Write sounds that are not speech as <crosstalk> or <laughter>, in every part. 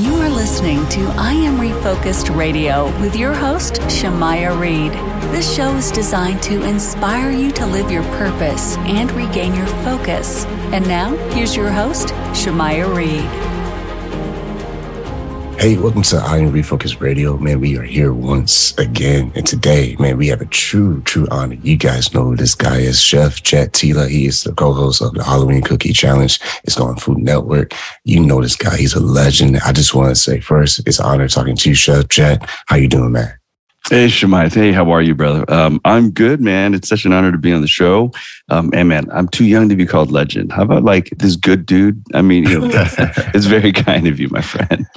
You are listening to I Am Refocused Radio with your host, Shamaya Reed. This show is designed to inspire you to live your purpose and regain your focus. And now, here's your host, Shamaya Reed. Hey, welcome to I Am Refocus Radio. Man, we are here once again. And today, man, we have a true, true honor. You guys know who this guy is, Chef Jet Tila. He is the co-host of the Halloween Cookie Challenge. It's on Food Network. You know this guy. He's a legend. I just want to say first, it's an honor talking to you, Chef Jet. How you doing, man? Hey, Shemai. Hey, how are you, brother? Um, I'm good, man. It's such an honor to be on the show. Um, and man, I'm too young to be called legend. How about like this good dude? I mean, you know, <laughs> <laughs> it's very kind of you, my friend. <laughs>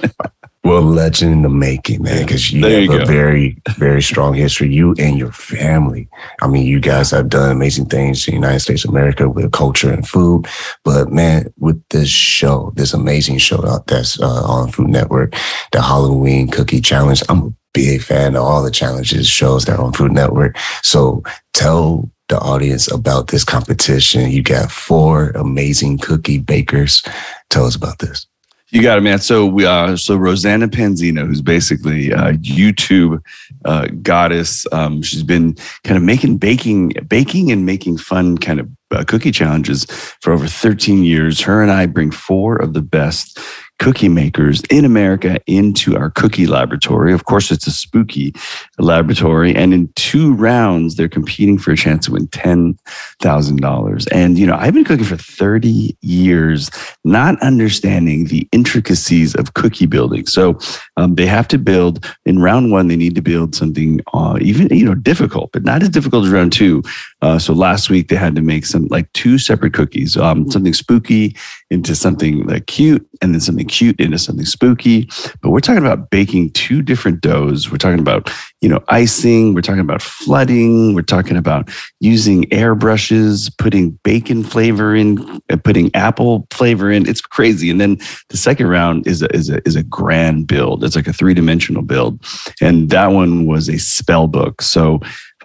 Well, legend in the making, man, because you There have you a go. very, very strong history. You and your family. I mean, you guys have done amazing things in the United States of America with culture and food. But man, with this show, this amazing show that's uh, on Food Network, the Halloween Cookie Challenge, I'm a big fan of all the challenges shows that are on Food Network. So tell the audience about this competition. You got four amazing cookie bakers. Tell us about this. You got it, man. So we uh so Rosanna Pansino, who's basically a YouTube uh, goddess. Um, she's been kind of making baking, baking and making fun kind of uh, cookie challenges for over 13 years. Her and I bring four of the best cookie makers in America into our cookie laboratory. Of course, it's a spooky laboratory, and in two rounds, they're competing for a chance to win ten thousand dollars. And you know, I've been cooking for 30 years, not understanding the intricacies of cookie building. So um, they have to build in round one. They need to build something uh, even you know difficult, but not as difficult as round two. Uh, so last week they had to make some like two separate cookies, um, something spooky into something like cute, and then something cute into something spooky. But we're talking about baking two different doughs. We're talking about you know icing. We're talking about flooding. We're talking about using airbrushes, putting bacon flavor in, uh, putting apple flavor in. It's crazy. And then the second round is a, is a, is a grand build. It's like a three dimensional build, and that one was a spell book. So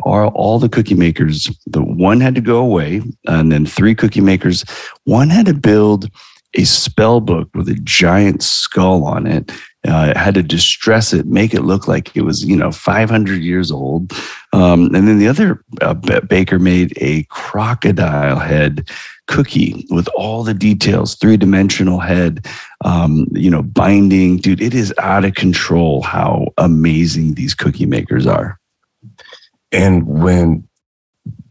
all, all the cookie makers, the one had to go away, and then three cookie makers, one had to build a spell book with a giant skull on it. Uh, had to distress it, make it look like it was, you know, 500 years old. Um, and then the other uh, baker made a crocodile head cookie with all the details, three dimensional head, um, you know, binding. Dude, it is out of control how amazing these cookie makers are. And when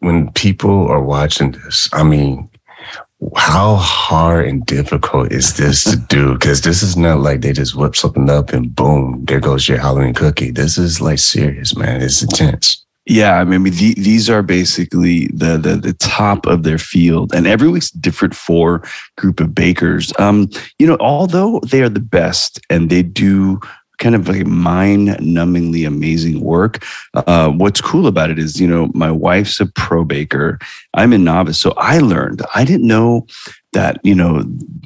when people are watching this, I mean, how hard and difficult is this to do? Because this is not like they just whip something up and boom, there goes your Halloween cookie. This is like serious, man. It's intense. Yeah, I mean, the, these are basically the, the the top of their field, and every week's different for group of bakers. Um, you know, although they are the best and they do kind of like mind numbingly amazing work. Uh, what's cool about it is, you know, my wife's a pro baker. I'm a novice. So I learned, I didn't know that, you know,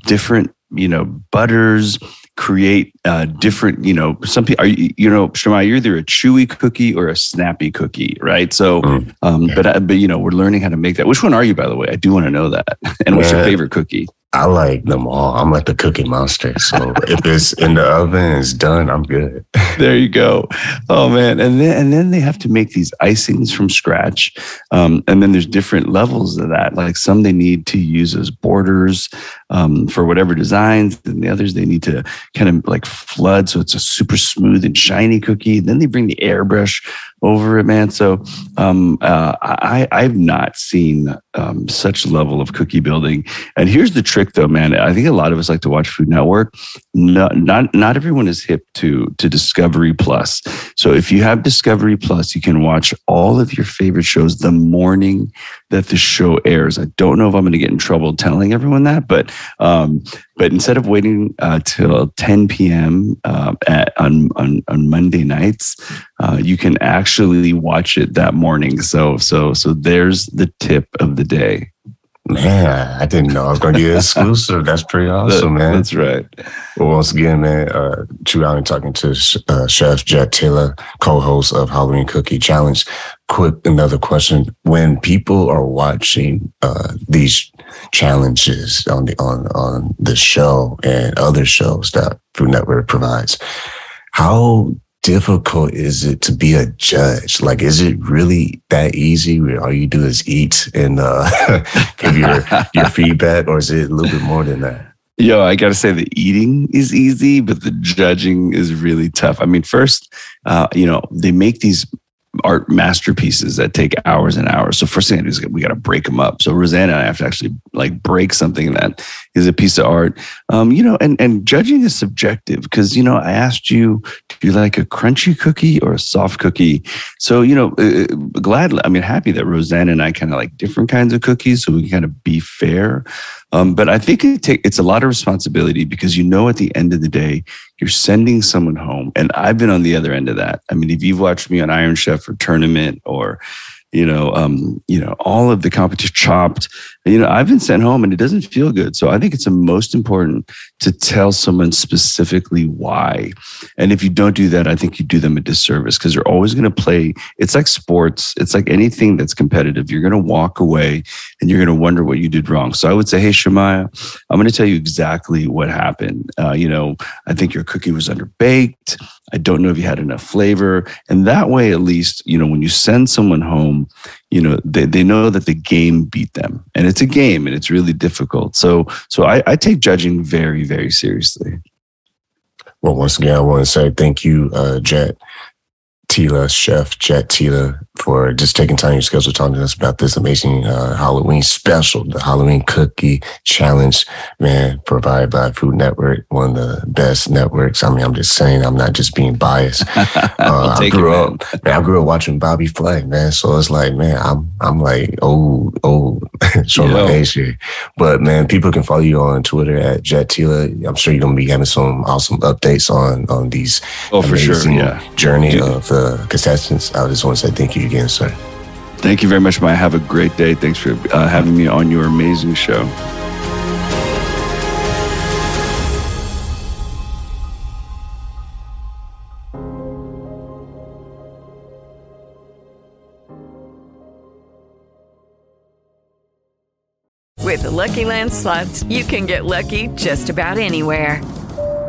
different, you know, butters, create uh, different, you know, some people are, you know, Shema, you're either a chewy cookie or a snappy cookie, right? So, mm. um, but, uh, but, you know, we're learning how to make that. Which one are you, by the way? I do want to know that. <laughs> And what's your favorite cookie? I like them all. I'm like the cookie monster. So <laughs> if it's in the oven, it's done. I'm good. there you go. Oh man, and then and then they have to make these icings from scratch, um, and then there's different levels of that. Like some they need to use as borders um, for whatever designs, and the others they need to kind of like flood so it's a super smooth and shiny cookie. Then they bring the airbrush over it, man. So um, uh, I, I've not seen um, such level of cookie building. And here's the trick, though, man. I think a lot of us like to watch Food Network. Not not not everyone is hip to to Discovery Plus. So if you have Discovery Plus, you can watch all of your favorite shows the morning that the show airs. I don't know if I'm going to get in trouble telling everyone that, but um, but instead of waiting uh, till 10 p.m. Uh, at, on, on, on Monday nights, uh, you can actually watch it that morning. So so so there's the tip of the day. Man, I didn't know I was going to get exclusive. <laughs> That's pretty awesome, that, man. That's right. Well, once again, man, uh, True Island talking to uh, Chef Jet Tila, co-host of Halloween Cookie Challenge. Quick, another question: When people are watching uh, these challenges on the on on the show and other shows that Food Network provides, how difficult is it to be a judge? Like, is it really that easy? Where all you do is eat and uh, <laughs> give your your feedback, or is it a little bit more than that? Yo, I gotta say the eating is easy, but the judging is really tough. I mean, first, uh, you know, they make these art masterpieces that take hours and hours. So first thing is we got to break them up. So Rosanna and I have to actually like break something that is a piece of art. Um, you know, and and judging is subjective because you know I asked you, do you like a crunchy cookie or a soft cookie? So you know, uh, uh gladly, I mean, happy that Rosanna and I kind of like different kinds of cookies, so we can kind of be fair. Um, but I think it take, it's a lot of responsibility because you know at the end of the day you're sending someone home, and I've been on the other end of that. I mean, if you've watched me on Iron Chef or Tournament or you know, um, you know, all of the competition chopped. You know, I've been sent home and it doesn't feel good. So I think it's the most important to tell someone specifically why. And if you don't do that, I think you do them a disservice because they're always going to play. It's like sports. It's like anything that's competitive. You're going to walk away and you're going to wonder what you did wrong. So I would say, hey, Shemaya, I'm going to tell you exactly what happened. Uh, you know, I think your cookie was underbaked. I don't know if you had enough flavor. And that way, at least, you know, when you send someone home, you know, they, they know that the game beat them. And it's a game and it's really difficult. So so I, I take judging very, very seriously. Well, once again, I want to say thank you, uh, Jet Tila, Chef Jet Tila, for just taking time in your schedule talking to us about this amazing uh, Halloween special, the Halloween Cookie Challenge, man, provided by Food Network, one of the best networks. I mean, I'm just saying, I'm not just being biased. <laughs> Uh, I grew it, up, man, I grew up watching Bobby Flay, man. So it's like, man, I'm, I'm like old, old, <laughs> so my age here. But man, people can follow you on Twitter at Jet Tila. I'm sure you're gonna be having some awesome updates on on these. Oh, for sure, yeah. Journey of the contestants. I just want to say thank you again, sir. Thank you very much, Maya. Have a great day. Thanks for uh, having me on your amazing show. With the Lucky Land slots, you can get lucky just about anywhere.